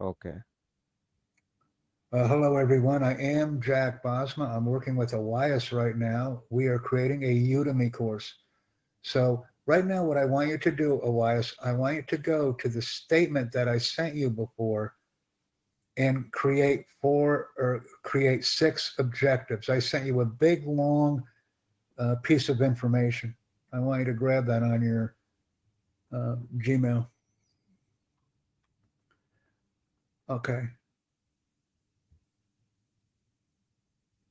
Okay. Uh, hello, everyone. I am Jack Bosma. I'm working with Elias right now. We are creating a Udemy course. So right now, what I want you to do, Elias, I want you to go to the statement that I sent you before and create four or create six objectives. I sent you a big, long uh, piece of information. I want you to grab that on your uh, Gmail. Okay.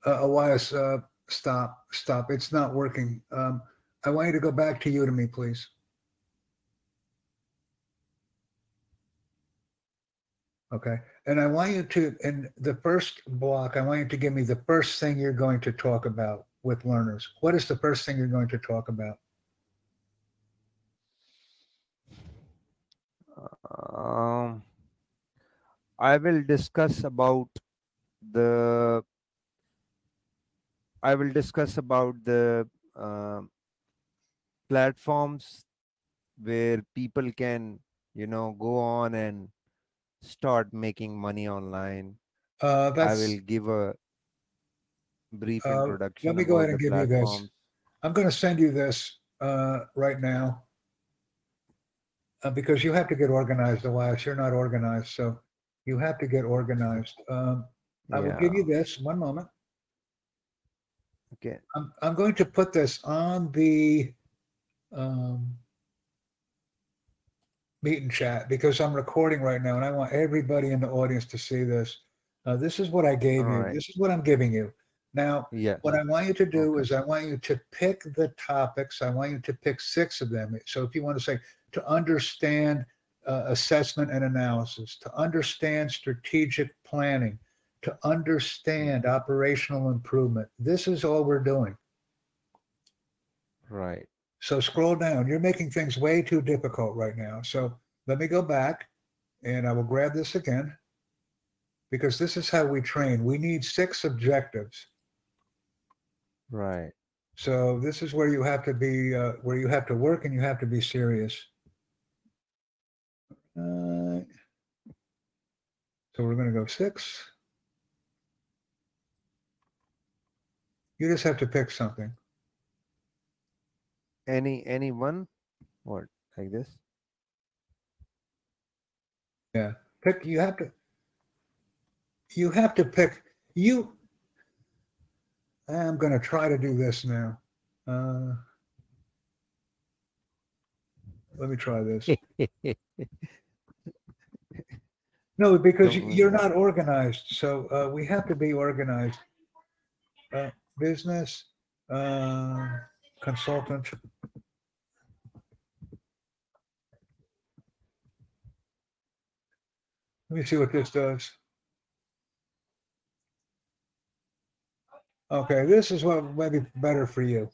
Uh, Elias, uh, stop, stop. It's not working. Um, I want you to go back to Udemy, please. Okay. And I want you to, in the first block, I want you to give me the first thing you're going to talk about with learners. What is the first thing you're going to talk about? Um, I will discuss about the. I will discuss about the uh, platforms where people can, you know, go on and start making money online. Uh, I will give a brief Uh, introduction. let me go ahead and give you this. I'm going to send you this uh, right now uh, because you have to get organized, Elias. You're not organized, so you have to get organized. Um, I will give you this. One moment. Okay. I'm, I'm going to put this on the um, meet and chat because I'm recording right now and I want everybody in the audience to see this. Uh, this is what I gave All you. right. This is what I'm giving you. Now, yeah. what I want you to do Okay. is I want you to pick the topics. I want you to pick six of them. So if you want to say to understand uh, assessment and analysis, to understand strategic planning, to understand operational improvement, this is all we're doing. Right. So scroll down. You're making things way too difficult right now. So let me go back and I will grab this again because this is how we train. We need six objectives. Right. So this is where you have to be, uh, where you have to work and you have to be serious. Uh, so we're going to go six. You just have to pick something. Any any one? What like this? Yeah, pick. You have to. You have to pick. You. I'm going to try to do this now. Uh, let me try this. No, because Don't you're not organized. So uh, we have to be organized. Uh, business uh, consultant. Let me see what this does. Okay, this is what might be better for you.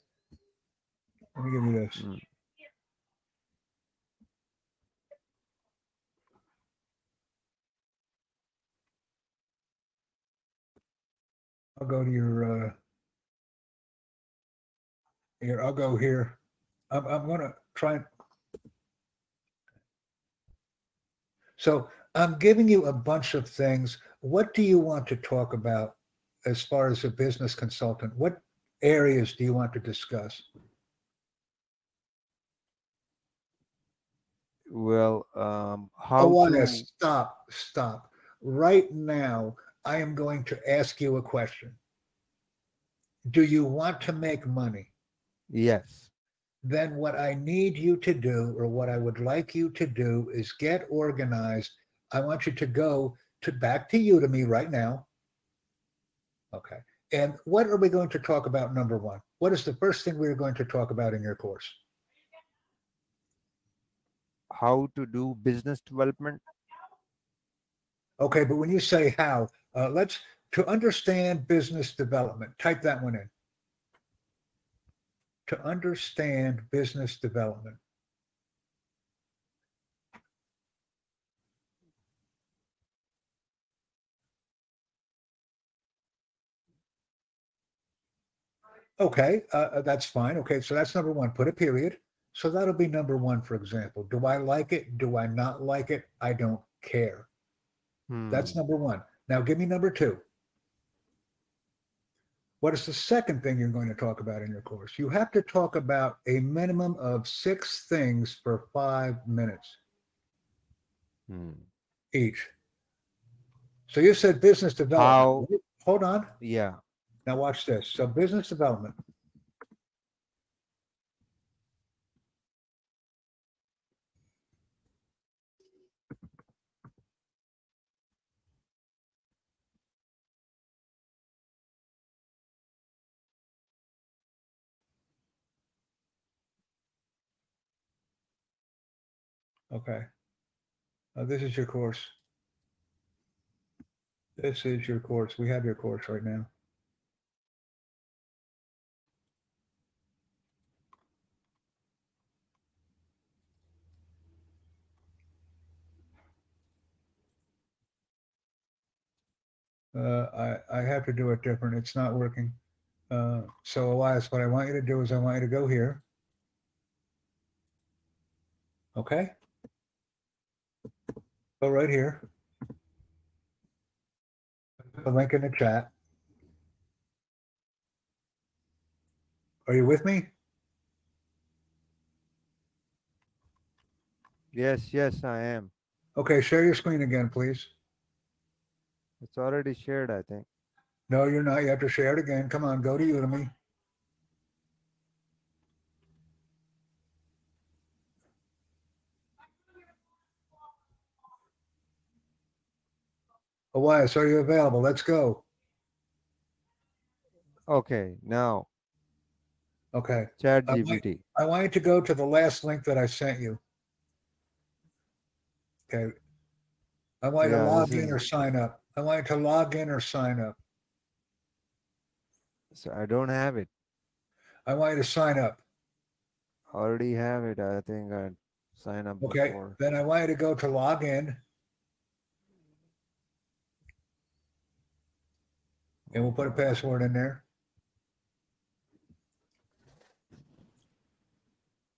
Let me give you this. Mm. I'll go to your, uh, here, I'll go here. I'm, I'm gonna try. and- So I'm giving you a bunch of things. What do you want to talk about as far as a business consultant? What areas do you want to discuss? Well, um, I want to to stop, stop. Right now, I am going to ask you a question. Do you want to make money? yes. then what I need you to do, or what I would like you to do, is get organized. I want you to go to back to Udemy right now. Okay. And what are we going to talk about? Number one, what is the first thing we're going to talk about in your course? How to do business development? Okay, but when you say how, uh, let's to understand business development. Type that one in. To understand business development. Okay, uh, uh, that's fine. Okay, so that's number one. Put a period. So that'll be number one, for example. Do I like it? Do I not like it? I don't care. That's Hmm. number one. Now give me number two. What is the second thing you're going to talk about in your course? You have to talk about a minimum of six things for five minutes Hmm. each. So you said business development. How- Hold on. Yeah. Now watch this. So business development. Okay. Uh, this is your course. This is your course. We have your course right now. Uh, I, I have to do it different. It's not working. Uh, so Elias, what I want you to do is I want you to go here. Okay? Go right here. The link in the chat. Are you with me? Yes, yes, I am. Okay, share your screen again, please. It's already shared, I think. No, you're not. You have to share it again. Come on, go to Udemy. Elias, are you available? Let's go. Okay, now Okay. Chat Uh, wait. GPT. I want you to go to the last link that I sent you. Okay. I want you to log in or sign up. I want you to log in or sign up. So I don't have it. I want you to sign up. Already have it. I think I signed up Okay. before. Then I want you to go to log in and we'll put a password in there.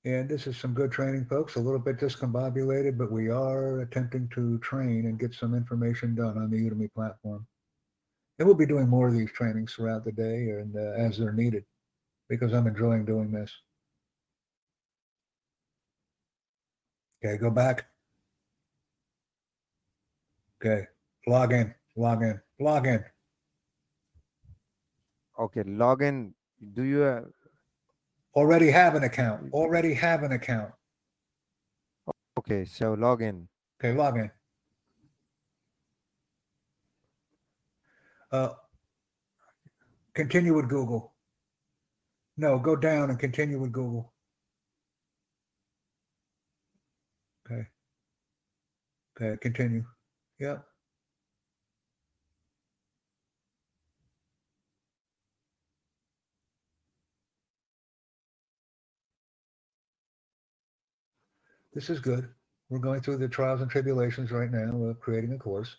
And this is some good training, folks. A little bit discombobulated, but we are attempting to train and get some information done on the Udemy platform. And we'll be doing more of these trainings throughout the day and uh, as they're needed because I'm enjoying doing this. Okay, go back. Okay, log in, log in, log in. Okay, login. Do you have? Already have an account. Already have an account. Okay, so login. Okay, login. Uh, continue with Google. No, go down and continue with Google. Okay. Okay, continue. Yep. This is good. We're going through the trials and tribulations right now. We're creating a course.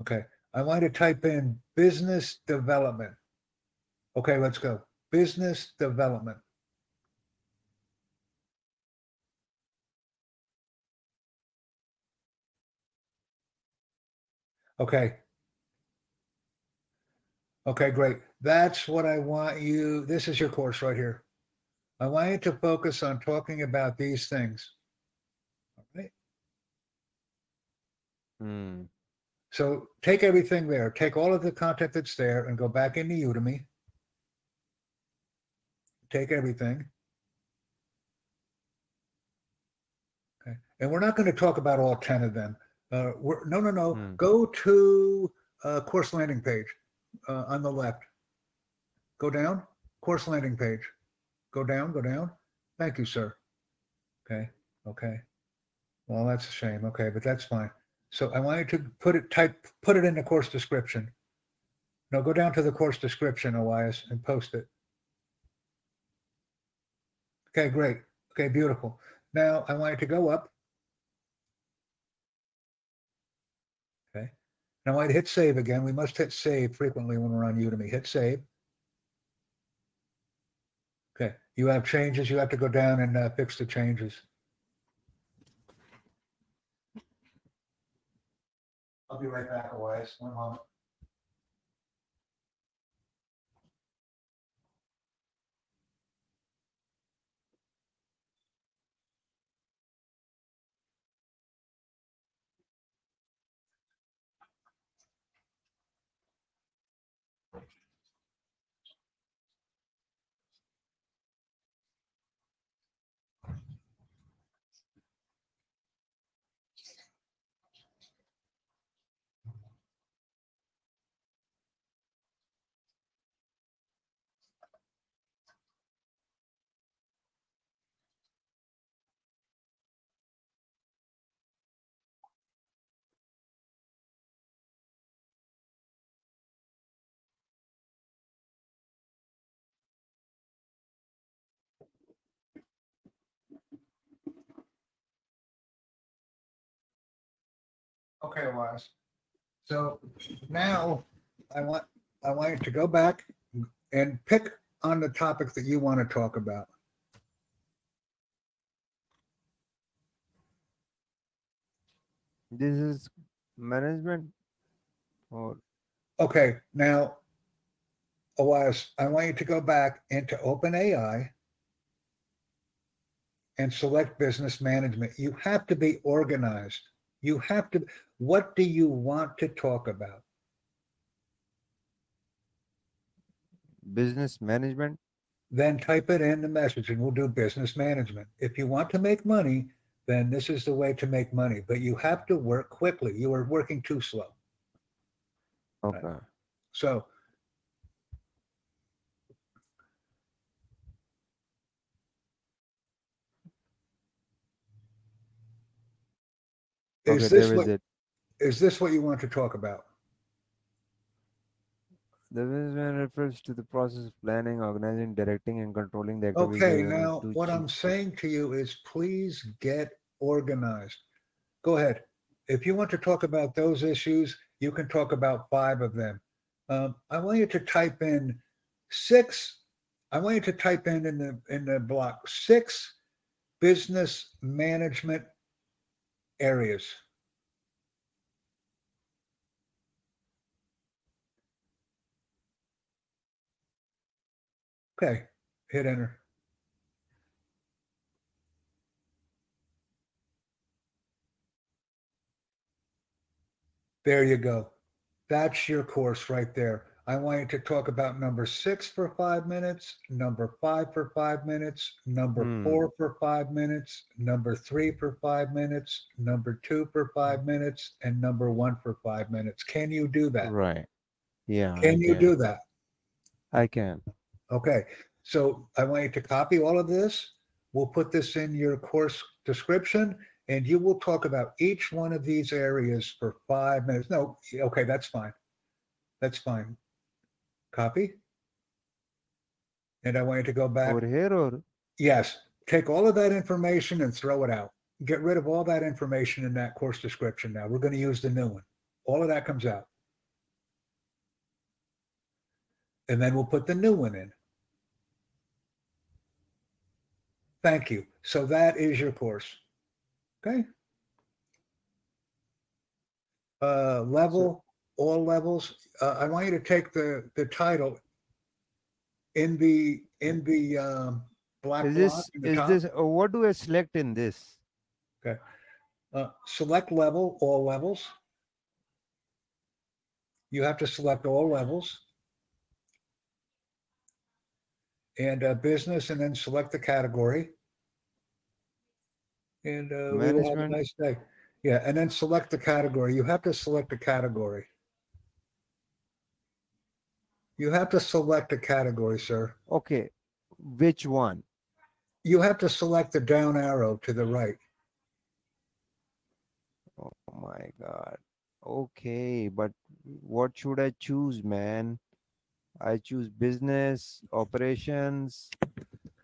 Okay. I want to type in business development. Okay, let's go. Business development. Okay. Okay, great. That's what I want you. This is your course right here. I want you to focus on talking about these things. All right. Hmm. So take everything there, take all of the content that's there and go back into Udemy. Take everything. Okay. And we're not going to talk about all 10 of them. Uh, we're, no, no, no. Hmm. Go to uh, course landing page uh, on the left. Go down, course landing page. Go down, go down. Thank you, sir. Okay, okay. Well, that's a shame. Okay, but that's fine. So I wanted to put it type put it in the course description. No, go down to the course description, Elias, and post it. Okay, great. Okay, beautiful. Now I want to go up. Okay. Now I want you to hit save again. We must hit save frequently when we're on Udemy. Hit save. Okay. You have changes. You have to go down and uh, fix the changes. I'll be right back, Elias. One moment. Okay, Elias. So now I want, I want you to go back and pick on the topic that you want to talk about. This is management or Okay, now, Elias, I want you to go back into OpenAI and select business management. You have to be organized. You have to, what do you want to talk about? business management. Then type it in the message and we'll do business management. If you want to make money, then this is the way to make money, but you have to work quickly. You are working too slow. Right. Okay. So Okay, is this there is what, it. is this what you want to talk about? The business man refers to the process of planning, organizing, directing, and controlling the activities. Okay, now what I'm saying to you is please get organized. Go ahead. If you want to talk about those issues, you can talk about five of them. Um, I want you to type in six. I want you to type in in the in the block six business management areas. Okay, hit enter. There you go. That's your course right there. I want you to talk about number six for five minutes, number five for five minutes, number Hmm. four for five minutes, number three for five minutes, number two for five minutes, and number one for five minutes. Can you do that? Right. Yeah. I Can you do that? I can. Okay, so I want you to copy all of this. We'll put this in your course description and you will talk about each one of these areas for five minutes. No, okay, that's fine. That's fine. Copy. And I want you to go back. Over here or Yes, take all of that information and throw it out. Get rid of all that information in that course description now. We're going to use the new one. All of that comes out. And then we'll put the new one in. Thank you. So that is your course. Okay. Uh, level, all levels. Uh, I want you to take the, the title in the, in the, um, black is this is top. this uh, what do I select in this? Okay, uh, select level, all levels. You have to select all levels. And uh, business, and then select the category. And uh, we will have a nice day. Yeah, and then select the category. You have to select a category. You have to select a category, sir. Okay. Which one? You have to select the down arrow to the right. Oh my god. Okay, but what should I choose, man? I choose business, operations,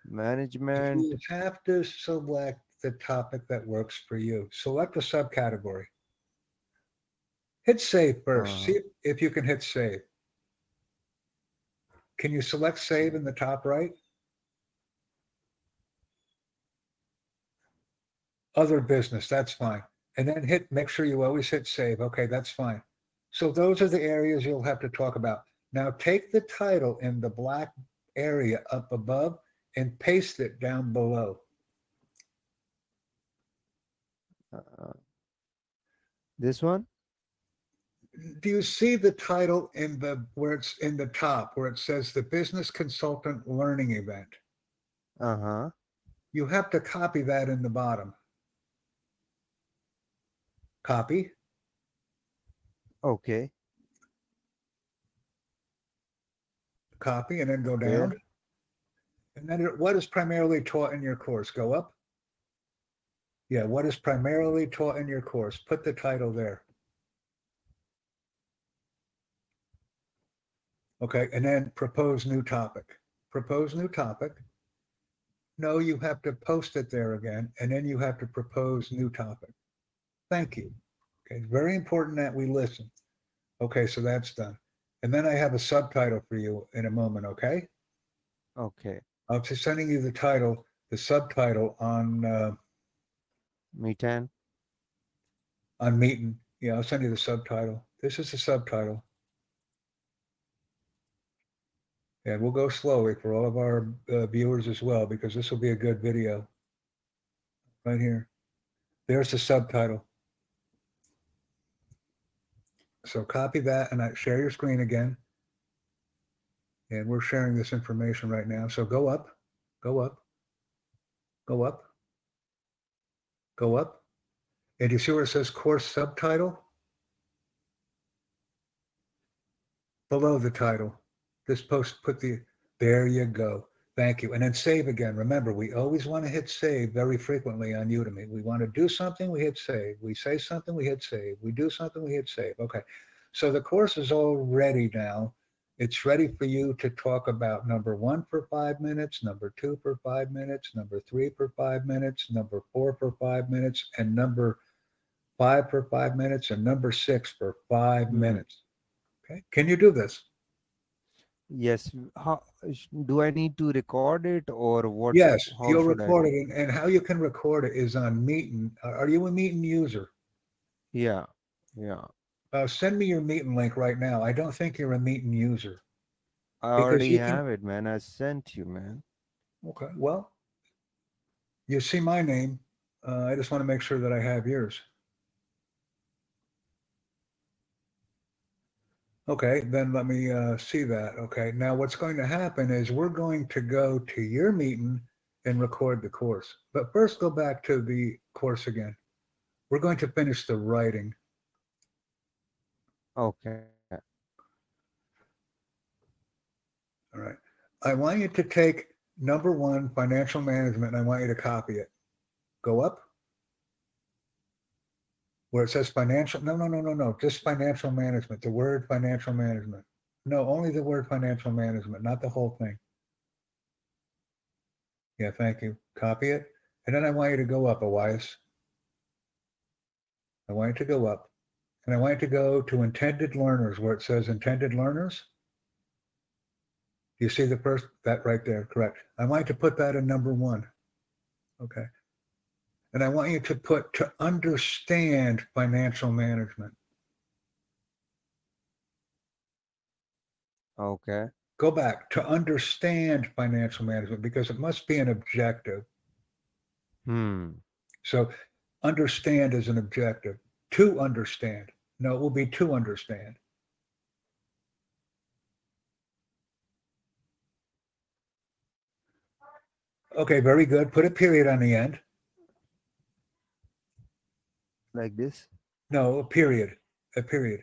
management. You have to select the topic that works for you. Select a subcategory. Hit save first. Uh. See if- if you can hit save. Can you select save in the top right? Other business, that's fine. and then hit, make sure you always hit save. Okay, that's fine. So those are the areas you'll have to talk about. Now take the title in the black area up above and paste it down below. Uh, this one? Do you see the title in the where it's in the top where it says the business consultant learning event? Uh-huh. You have to copy that in the bottom. Copy. Okay. Copy and then go down. And then what is primarily taught in your course? Go up. Yeah, what is primarily taught in your course? Put the title there. Okay, and then propose new topic. Propose new topic. No, you have to post it there again, and then you have to propose new topic. Thank you. Okay, very important that we listen. Okay, so that's done. And then I have a subtitle for you in a moment, okay? Okay. I'll be sending you the title, the subtitle on uh, Meetn. on Meetn. Yeah, I'll send you the subtitle. This is the subtitle. And we'll go slowly for all of our uh, viewers as well, because this will be a good video. Right here. There's the subtitle. So copy that and I share your screen again. And we're sharing this information right now. So go up, go up, go up, go up. And you see where it says course subtitle? Below the title. This post put the, there you go. Thank you. And then save again. Remember, we always want to hit save very frequently on Udemy. We want to do something, we hit save. We say something, we hit save. We do something, we hit save. Okay. So the course is all ready now. It's ready for you to talk about number one for five minutes, number two for five minutes, number three for five minutes, number four for five minutes, and number five for five minutes, and number six for five Mhm. minutes. Okay. Can you do this? Yes. How do I need to record it or what? Yes, you'll record it. And, and how you can record it is on Meetn. Uh, Are you a Meetn user? Yeah. Yeah. Uh, send me your Meetn link right now. I don't think you're a Meetn user. I already you can- have it, man. I sent you, man. Okay. Well, you see my name. Uh, I just want to make sure that I have yours. Okay, then let me uh, see that. Okay, now what's going to happen is we're going to go to your meeting and record the course. But first, go back to the course again. We're going to finish the writing. Okay. All right. I want you to take number one, financial management, and I want you to copy it. Go up. Where it says financial, no, no, no, no, no, just financial management, the word financial management. No, only the word financial management, not the whole thing. Yeah, thank you. Copy it. And then I want you to go up, Elias. I want you to go up. And I want you to go to intended learners where it says intended learners. You see the first, that right there, correct. I want you to put that in number one. Okay. And I want you to put to understand financial management. Okay. Go back to understand financial management because it must be an objective. Hmm. So understand is an objective. To understand. No, it will be to understand. Okay, very good. Put a period on the end. Like this. No, a period, a period.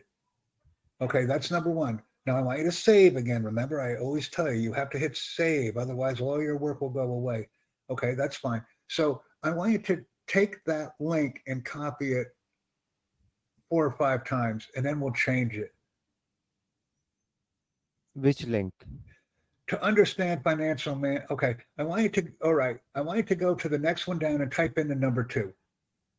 Okay, that's number one. Now I want you to save again. Remember, I always tell you, you have to hit save. Otherwise, all your work will go away. Okay, that's fine. So I want you to take that link and copy it four or five times, and then we'll change it. Which link? To understand financial man, okay, I want you to, all right, I want you to go to the next one down and type in the number two.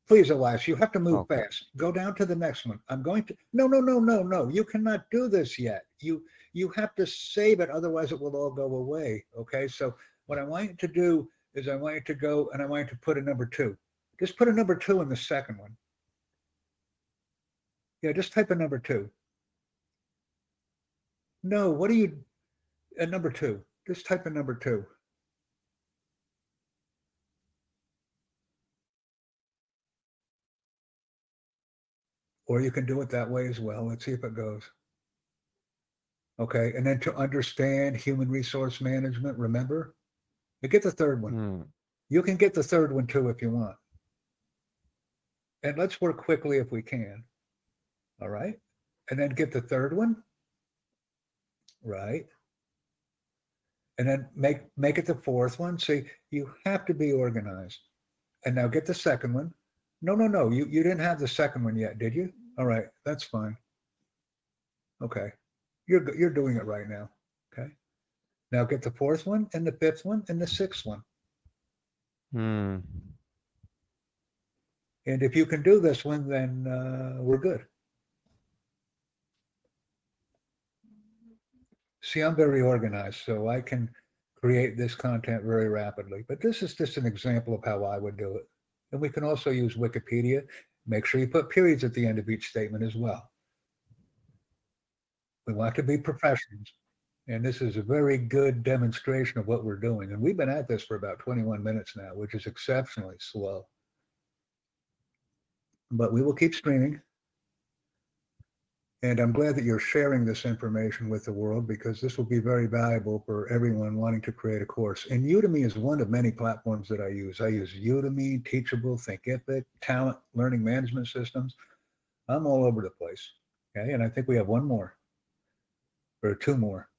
Please, Elias, you have to move Okay. fast. Go down to the next one. I'm going to, no, no, no, no, no. You cannot do this yet. You, you have to save it. Otherwise it will all go away. Okay. So what I want you to do is I want you to go and I want you to put a number two. Just put a number two in the second one. Yeah, just type a number two. No, what are you, a number two? Just type a number two. Or you can do it that way as well. Let's see if it goes. Okay, and then to understand human resource management, remember, you get the third one. Hmm. You can get the third one too if you want. And let's work quickly if we can. All right. And then get the third one. Right. And then make make it the fourth one. See, you have to be organized. And now get the second one. No, no, no. You you didn't have the second one yet, did you? All right, that's fine. Okay. You're you're doing it right now. Okay. Now get the fourth one and the fifth one and the sixth one. Hmm. And if you can do this one, then uh, we're good. See, I'm very organized, so I can create this content very rapidly. But this is just an example of how I would do it. And we can also use Wikipedia. Make sure you put periods at the end of each statement as well. We want to be professionals. And this is a very good demonstration of what we're doing. And we've been at this for about 21 minutes now, which is exceptionally slow. But we will keep streaming. And I'm glad that you're sharing this information with the world because this will be very valuable for everyone wanting to create a course. And Udemy is one of many platforms that I use. I use Udemy, Teachable, Thinkific, Talent, Learning Management Systems. I'm all over the place. Okay. And I think we have one more or two more.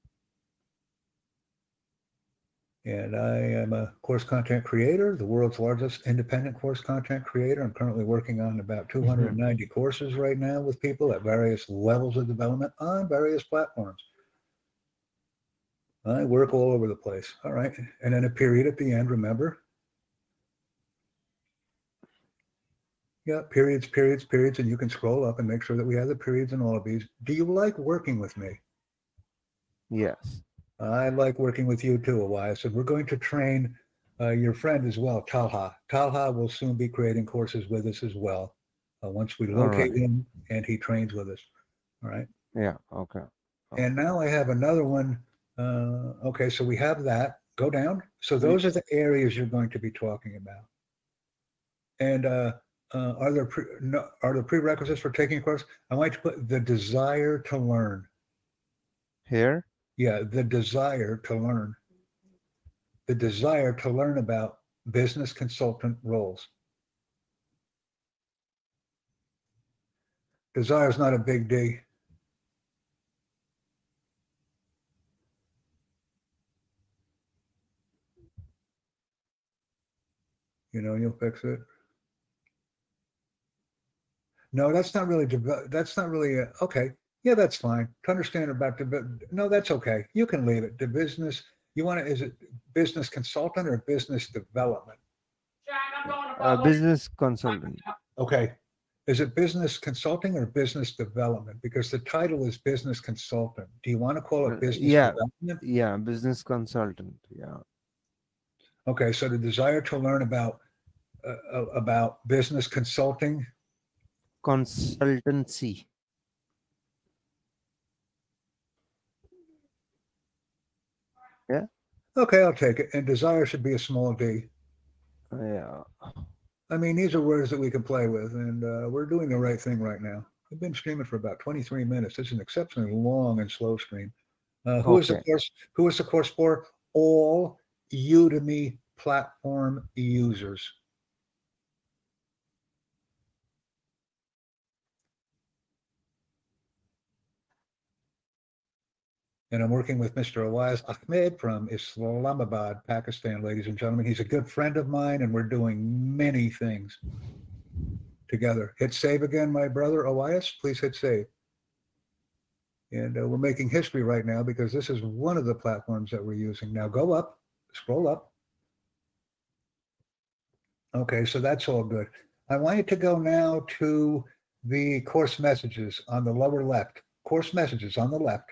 And I am a course content creator, the world's largest independent course content creator. I'm currently working on about mm-hmm. 290 courses right now with people at various levels of development on various platforms. I work all over the place. All right. And then a period at the end, remember? Yeah, periods, periods, periods. And you can scroll up and make sure that we have the periods in all of these. Do you like working with me? Yes. I like working with you too, Elias. And we're going to train uh, your friend as well, Talha. Talha will soon be creating courses with us as well. Uh, once we locate right. him and he trains with us. All right. Yeah. Okay. And now I have another one. Uh, okay, so we have that. Go down. So those are the areas you're going to be talking about. And uh, uh, are there pre- no, are there prerequisites for taking a course? I like to put the desire to learn. Here. Yeah, the desire to learn. The desire to learn about business consultant roles. Desire is not a big D. You know, you'll fix it. No, that's not really, that's not really, a, okay. Yeah, that's fine. To understand about the, no, that's okay. You can leave it. The business, you want to, is it business consultant or business development? Jack, I'm going to Uh, business consultant. Okay. Is it business consulting or business development? Because the title is business consultant. Do you want to call Uh, it business yeah. development? Yeah. Business consultant. Yeah. Okay, so the desire to learn about uh, uh, about business consulting. Consultancy. Okay, I'll take it. And desire should be a small d. Yeah. I mean, these are words that we can play with, and uh, we're doing the right thing right now. We've been streaming for about 23 minutes. It's an exceptionally long and slow stream. Uh, who is the course? Who is the course for? All Udemy platform users. And I'm working with Mr. Awaz Ahmed from Islamabad, Pakistan, ladies and gentlemen. He's a good friend of mine, and we're doing many things together. Hit save again, my brother Elias. Please hit save. And uh, we're making history right now because this is one of the platforms that we're using. Now go up, scroll up. Okay, so that's all good. I want you to go now to the course messages on the lower left. Course messages on the left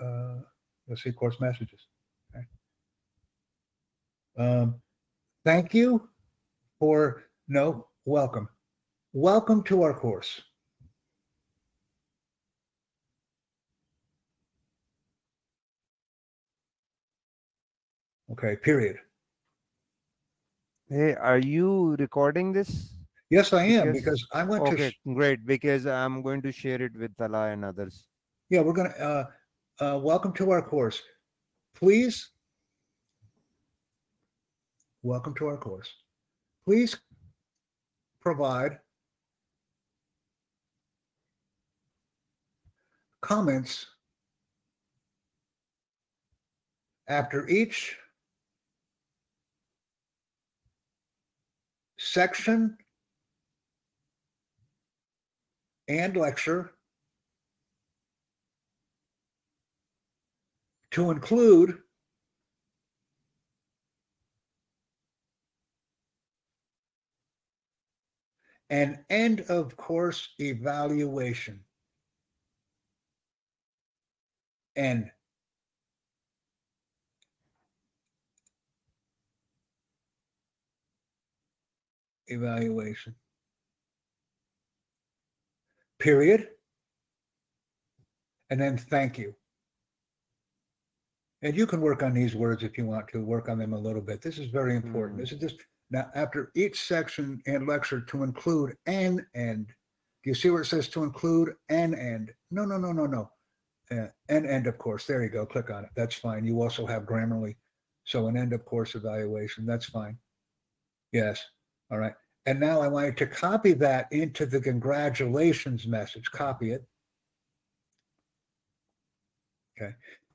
uh, the Sea course messages. Okay. Um, thank you for no welcome. Welcome to our course. Okay, period. Hey, are you recording this? Yes, I am because, because I went okay, to. Okay, great. Because I'm going to share it with Talha and others. Yeah, we're gonna. Uh, uh, welcome to our course. Please. Welcome to our course. Please provide comments after each section and lecture to include an end of course evaluation. And evaluation. Period. And then thank you. And you can work on these words if you want to, work on them a little bit. This is very important. Hmm. This is just now after each section and lecture to include an end. Do you see where it says to include an end? No, no, no, no, no. Uh, an end, of course. There you go. Click on it. That's fine. You also have Grammarly. So an end of course evaluation. That's fine. Yes. All right. And now I want you to copy that into the congratulations message. Copy it. Okay.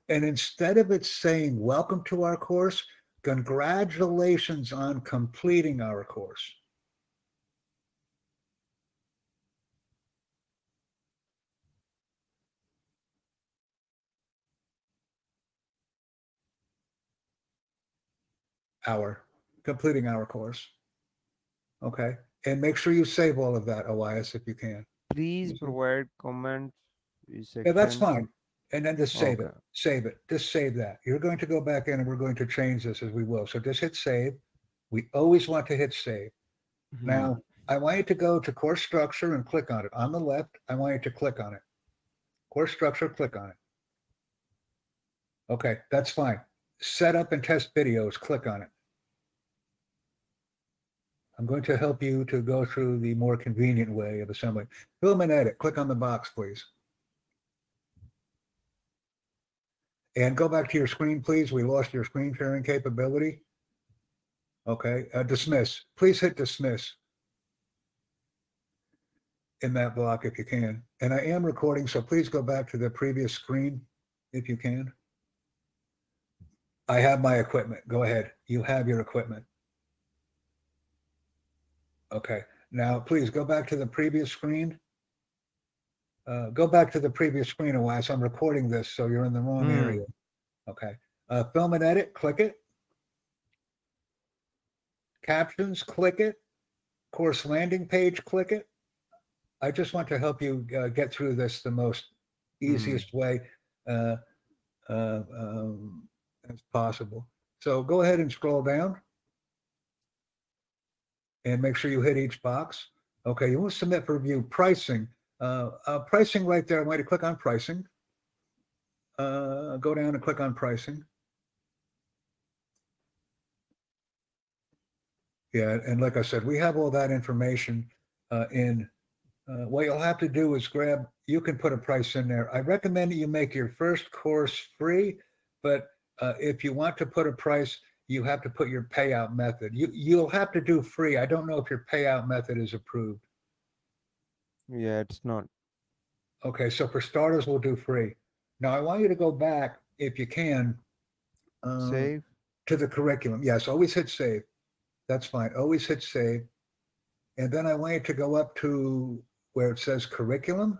And instead of it saying, welcome to our course, congratulations on completing our course. Our, completing our course. Okay. And make sure you save all of that, Elias, if you can. Please provide comments. Yeah, that's fine. And then just save it. Save it. Just save that. You're going to go back in and we're going to change this as we will. So just hit save. We always want to hit save. Hmm. Now, I want you to go to course structure and click on it. On the left, I want you to click on it. Course structure, click on it. Okay, that's fine. Set up and test videos, click on it. I'm going to help you to go through the more convenient way of assembling. Film and edit, click on the box, please. And go back to your screen, please. We lost your screen sharing capability. Okay, uh, dismiss. Please hit dismiss in that block if you can. And I am recording, so please go back to the previous screen if you can. I have my equipment. Go ahead. You have your equipment. Okay, now please go back to the previous screen. Uh, go back to the previous screen, Elias. I'm recording this, so you're in the wrong Hmm. area. Okay, uh, film and edit, click it. Captions, click it. Course landing page, click it. I just want to help you uh, get through this the most easiest way uh, uh, um, as possible. So go ahead and scroll down and make sure you hit each box. Okay, you want to submit for review pricing. Uh, uh, pricing right there. I'm going to click on pricing. Uh, go down and click on pricing. Yeah, and like I said, we have all that information uh, in. Uh, what you'll have to do is grab. You can put a price in there. I recommend that you make your first course free, but uh, if you want to put a price, you have to put your payout method. You you'll have to do free. I don't know if your payout method is approved. Yeah, it's not. Okay, so for starters, we'll do free. Now I want you to go back if you can. um, Save. to the curriculum. Yes, always hit save. That's fine. Always hit save. And then I want you to go up to where it says curriculum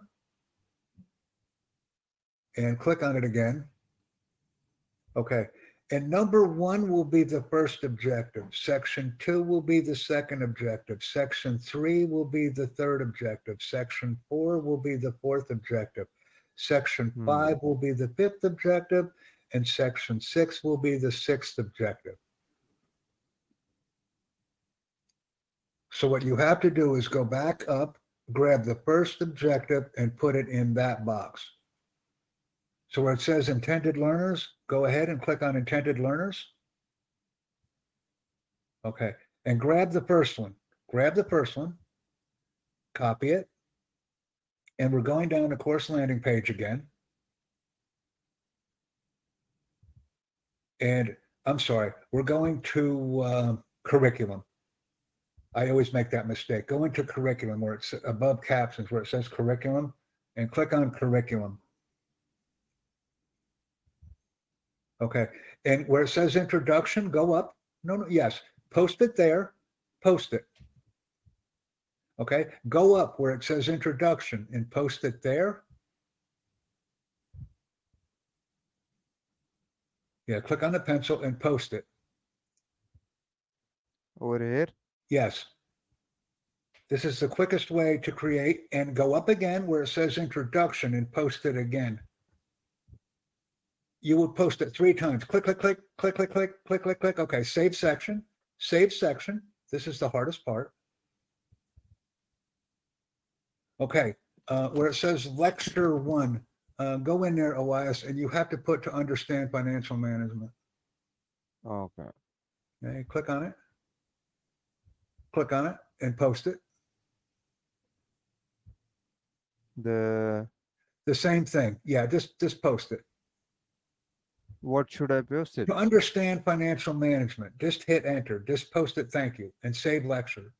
and click on it again. Okay. And number one will be the first objective. Section two will be the second objective. Section three will be the third objective. Section four will be the fourth objective. Section Hmm. five will be the fifth objective and section six will be the sixth objective. So what you have to do is go back up, grab the first objective and put it in that box. So where it says intended learners, go ahead and click on intended learners. Okay. And grab the first one. Grab the first one. Copy it. And we're going down the course landing page again. And I'm sorry, we're going to uh, curriculum. I always make that mistake. Go into curriculum where it's above captions where it says curriculum and click on curriculum. Okay. And where it says introduction, go up. No, no, yes. Post it there. Post it. Okay. Go up where it says introduction and post it there. Yeah. Click on the pencil and post it. Over here. Yes. This is the quickest way to create and go up again where it says introduction and post it again. You would post it three times. Click, click, click, click, click, click, click, click, click. Okay, save section, save section. This is the hardest part. Okay, uh, where it says lecture one, uh, go in there, Elias, and you have to put to understand financial management. Okay. Okay, click on it. Click on it and post it. The The same thing. Yeah, just just post it. What should I post it? To understand financial management, just hit enter, just post it, thank you, and save lecture.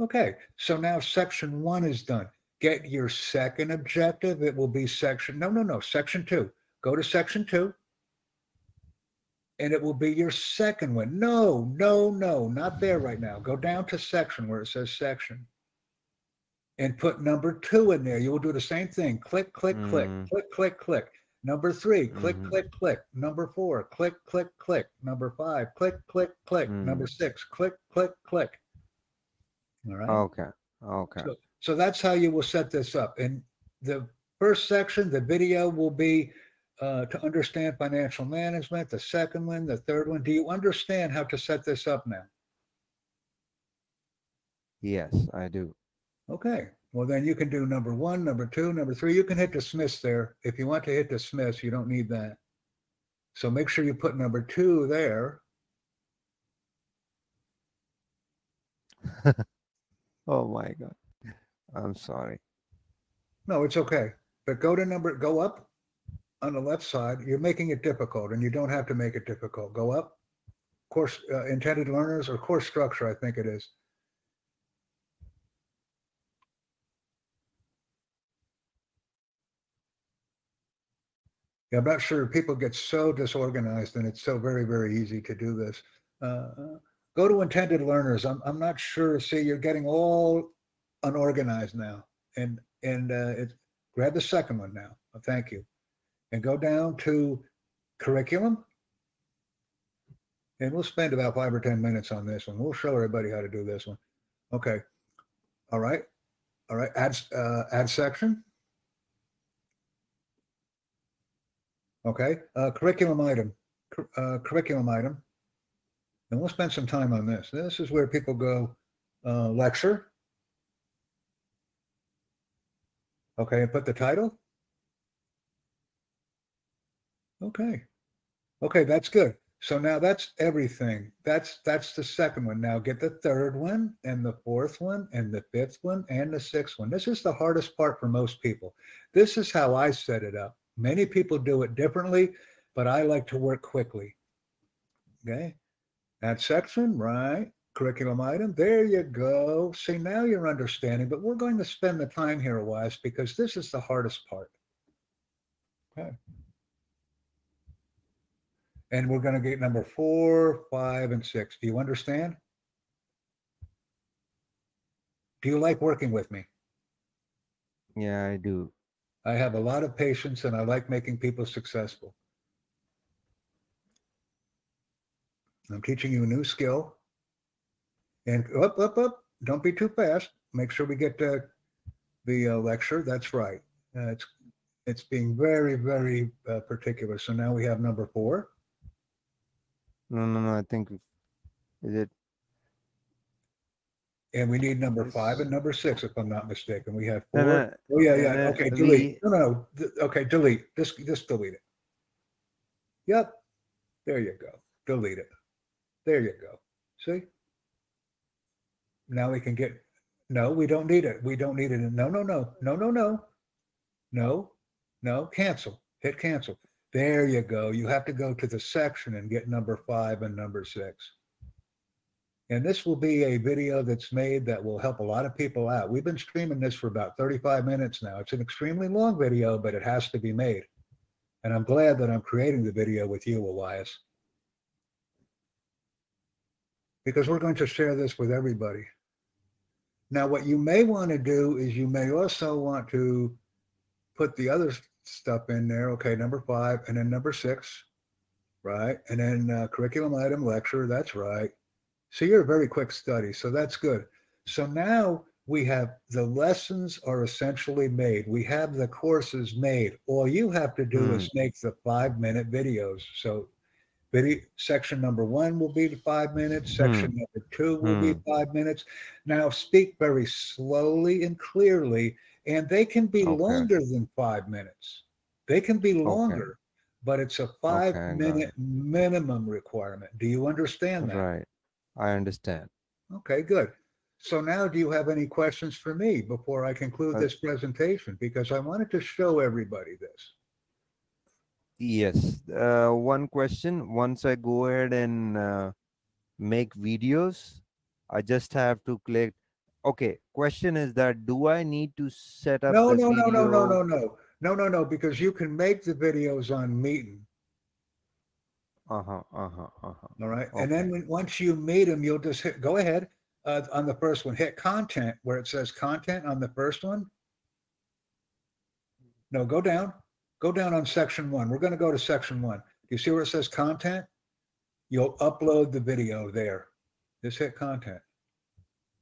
Okay, so now section one is done. Get your second objective. It will be section, no, no, no, section two. Go to section two. And it will be your second one. No, no, no, not there right now. Go down to section where it says section. And put number two in there. You will do the same thing. Click, click, click, Mm. click, click, click. Number three, click, Mhm. click, click. Number four, click, click, click. Number five, click, click, click. Number six, click, click, click. All right. Okay. Okay. So, so that's how you will set this up. And the first section, the video will be uh, to understand financial management. The second one, the third one. Do you understand how to set this up now? Yes, I do. Okay. Well, then you can do number one, number two, number three. You can hit dismiss there. If you want to hit dismiss, you don't need that. So make sure you put number two there. Oh my God. I'm sorry. No, it's okay. But go to number, go up on the left side. You're making it difficult and you don't have to make it difficult. Go up. Course uh, intended learners or course structure, I think it is. Yeah, I'm not sure. People get so disorganized and it's so very, very easy to do this. Uh, go to intended learners. I'm, I'm not sure. See, you're getting all unorganized now. And, and uh, it, grab the second one now. Oh, Thank you. And go down to curriculum. And we'll spend about five or 10 minutes on this one. We'll show everybody how to do this one. Okay. All right. All right. Add, uh, add section. Okay. Uh, curriculum item. Uh, curriculum item. And we'll spend some time on this. This is where people go uh, lecture. Okay. And put the title. Okay. Okay, that's good. So now that's everything. That's that's the second one. Now get the third one and the fourth one and the fifth one and the sixth one. This is the hardest part for most people. This is how I set it up. Many people do it differently, but I like to work quickly. Okay. That section, right? Curriculum item. There you go. See, now you're understanding, but we're going to spend the time here a while because this is the hardest part. Okay. And we're going to get number four, five, and six. Do you understand? Do you like working with me? Yeah, I do. I have a lot of patience and I like making people successful. I'm teaching you a new skill. And up, up, up. Don't be too fast. Make sure we get uh, the uh, lecture. That's right. Uh, it's it's being very, very uh, particular. So now we have number four. No, no, no. I think is it And we need number five and number six, if I'm not mistaken. We have four. no, Oh, yeah, yeah. then Okay, we- delete. No, no, no. Okay, delete. Just, just delete it. Yep. There you go. Delete it. There you go. See? Now we can get, no, we don't need it. We don't need it. No, no, no, no, no, no. No, no, cancel. Hit cancel. There you go. You have to go to the section and get number five and number six. And this will be a video that's made that will help a lot of people out. We've been streaming this for about 35 minutes now. It's an extremely long video, but it has to be made. And I'm glad that I'm creating the video with you, Elias. Because we're going to share this with everybody. Now, what you may want to do is you may also want to put the other stuff in there. Okay, number five, and then number six, right? And then uh, curriculum item lecture, that's right. So you're a very quick study, so that's good. So now we have the lessons are essentially made. We have the courses made. All you have to do hmm. is make the five minute videos. So video section number one will be the five minutes. Hmm. Section number two will be hmm. five minutes. Now speak very slowly and clearly, and they can be Okay. longer than five minutes. They can be longer, but it's a five got minute minimum requirement. Do you understand that? Right. I understand. Okay, good. So now do you have any questions for me before I conclude Uh, this presentation? Because I wanted to show everybody this. Yes. Uh, one question. Once I go ahead and uh, make videos, I just have to click. Okay. Question is that do I need to set up No, the no, no, no, no, video? no, no. No, no, no, because you can make the videos on Meetn, Uh-huh. Uh-huh. Uh-huh. all right? And then when, once you meet them, you'll just hit, go ahead, uh, on the first one, hit content where it says content on the first one. No, go down, go down on section one. We're gonna go to section one. Do you see where it says content? You'll upload the video there. Just hit content.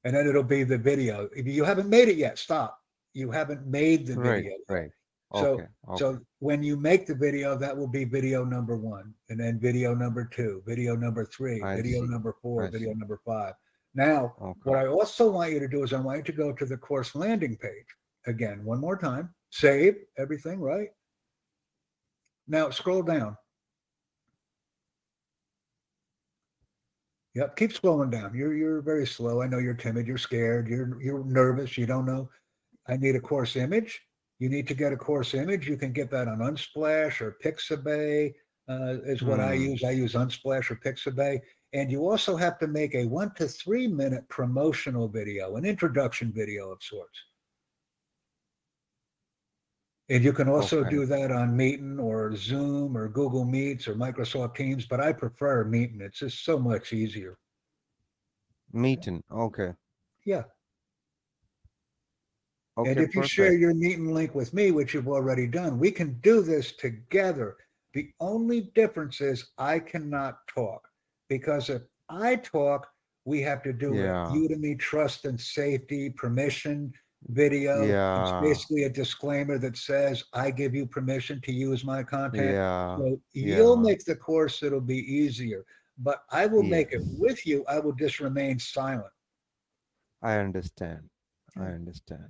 And then it'll be the video. If you haven't made it yet, stop. You haven't made the Right. video. Right. So- Okay. okay. So when you make the video, that will be video number one, and then video number two, video number three, I video see. number four, I video see. number five. Now, okay. what I also want you to do is I want you to go to the course landing page again, one more time, save everything, right? Now scroll down. Yep, keep scrolling down. You're you're very slow. I know you're timid, you're scared, you're you're nervous, you don't know. I need a course image. You need to get a course image. You can get that on Unsplash or Pixabay uh, is what I Hmm. use. I use Unsplash or Pixabay. And you also have to make a one to three minute promotional video, an introduction video of sorts. And you can also Okay. do that on Meetn or Zoom or Google Meets or Microsoft Teams, but I prefer Meetn. It's just so much easier. Meetn. Okay. Yeah. Okay. and if you share your meeting link with me, which you've already done, we can do this together. The only difference is I cannot talk because if I talk, we have to do Yeah. a Udemy trust and safety permission video. Yeah. It's basically a disclaimer that says I give you permission to use my content. Yeah. So you'll yeah. make the course, it'll be easier. But I will make it with you. I will just remain silent. I understand. I understand.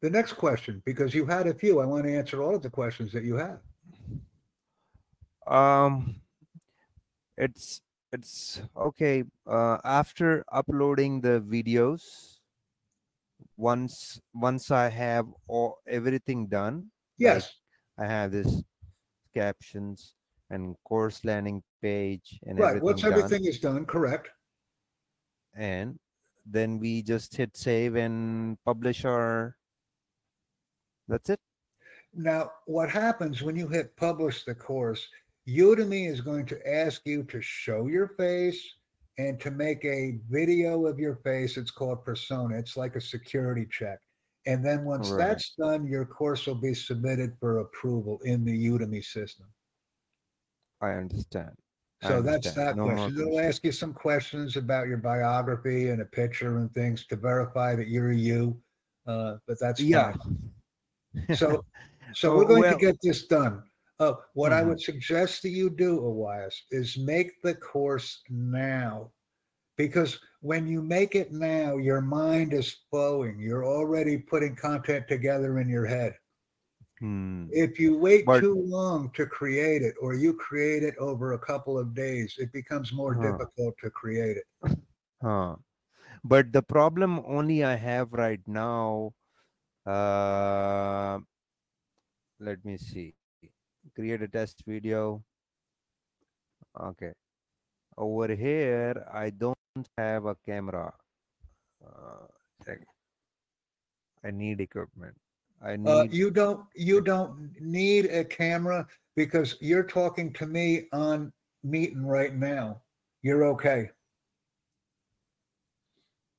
The next question, because you had a few, I want to answer all of the questions that you have. um it's it's okay uh after uploading the videos once once i have all everything done Yes. i have this captions and course landing page and Right. everything Once done, everything is done, correct. and then we just hit save and publish our that's it Now, what happens when you hit publish the course, Udemy is going to ask you to show your face and to make a video of your face. It's called persona. It's like a security check. And then once Right. that's done, your course will be submitted for approval in the Udemy system. i understand I So that's understand. that No question. They'll questions. ask you some questions about your biography and a picture and things to verify that you're you. Uh, but that's yeah fine. So, so Oh, we're going well- to get this done. Uh, what I Mhm. would suggest that you do, Elias, is make the course now. Because when you make it now, your mind is flowing. You're already putting content together in your head. Hmm. If you wait But- too long to create it, or you create it over a couple of days, it becomes more Huh. difficult to create it. Huh. But the problem only I have right now, uh, let me see. Create a test video. Okay. Over here, I don't have a camera. Uh. I need equipment. I need. Uh, you don't you don't need a camera because you're talking to me on Meetn right now. You're okay.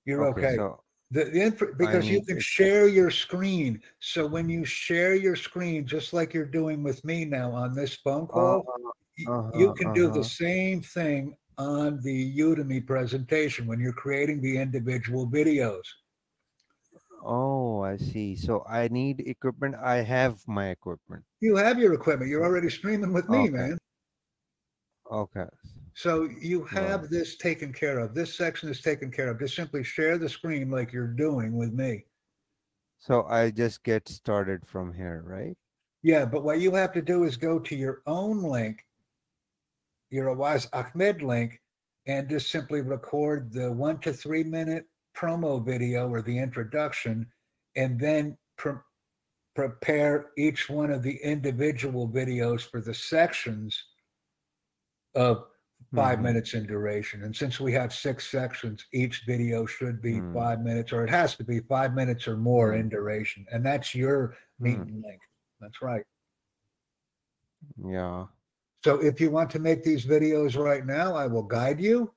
You're okay. So, The, the inf- because you can share your screen. So when you share your screen, just like you're doing with me now on this phone call, uh, y- you uh-huh, can do uh-huh. the same thing on the Udemy presentation when you're creating the individual videos. oh, I see. So I need equipment. I have my equipment. You have your equipment. You're already streaming with me, Okay. man. Okay. So you have Right. this taken care of. This section is taken care of. Just simply share the screen like you're doing with me. So I just get started from here, right? Yeah, but what you have to do is go to your own link, your Awais Ahmed link, and just simply record the one to three minute promo video or the introduction, and then pre- prepare each one of the individual videos for the sections of 5 Mhm. minutes in duration. And since we have six sections, each video should be Hmm. five minutes, or it has to be five minutes or more in duration. And that's your meeting link. That's right. Yeah. So if you want to make these videos right now, I will guide you.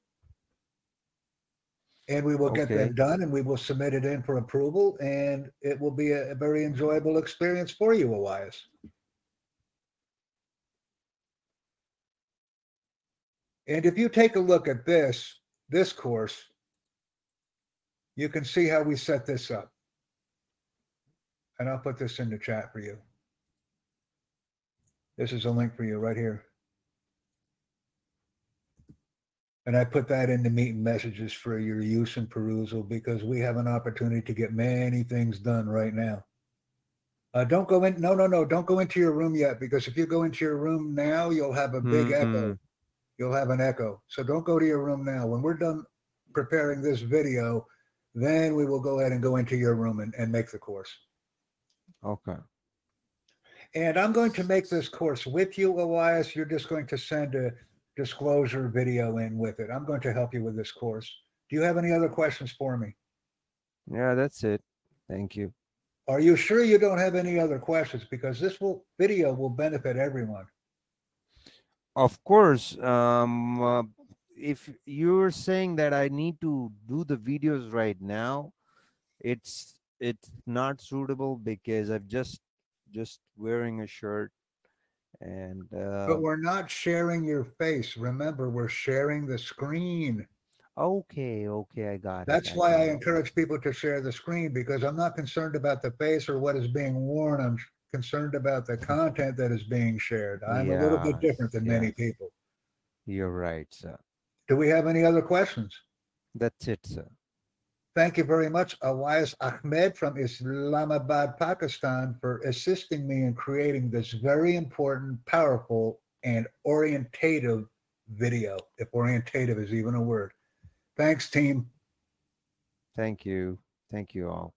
And we will get Okay. them done and we will submit it in for approval and it will be a, a very enjoyable experience for you, Elias. And if you take a look at this, this course, you can see how we set this up. And I'll put this in the chat for you. This is a link for you right here. And I put that in the meeting messages for your use and perusal because we have an opportunity to get many things done right now. Uh, don't go in. No, no, no. Don't go into your room yet because if you go into your room now, you'll have a big echo. You'll have an echo. So don't go to your room now. When we're done preparing this video, then we will go ahead and go into your room and, and make the course. Okay. And I'm going to make this course with you, Elias. You're just going to send a disclosure video in with it. I'm going to help you with this course. Do you have any other questions for me? Yeah, that's it. Thank you. Are you sure you don't have any other questions? Because this will video will benefit everyone. Of course, um, uh, if you're saying that I need to do the videos right now, it's it's not suitable because I've just just wearing a shirt and uh, But we're not sharing your face. Remember, we're sharing the screen. okay, okay, I got it. That's I why I it. encourage people to share the screen because I'm not concerned about the face or what is being worn. I'm concerned about the content that is being shared. I'm a little bit different than many people. You're right, sir. Do we have any other questions? That's it, sir. Thank you very much, Awais Ahmed from Islamabad, Pakistan, for assisting me in creating this very important, powerful, and orientative video, if orientative is even a word. Thanks, team. Thank you. Thank you all.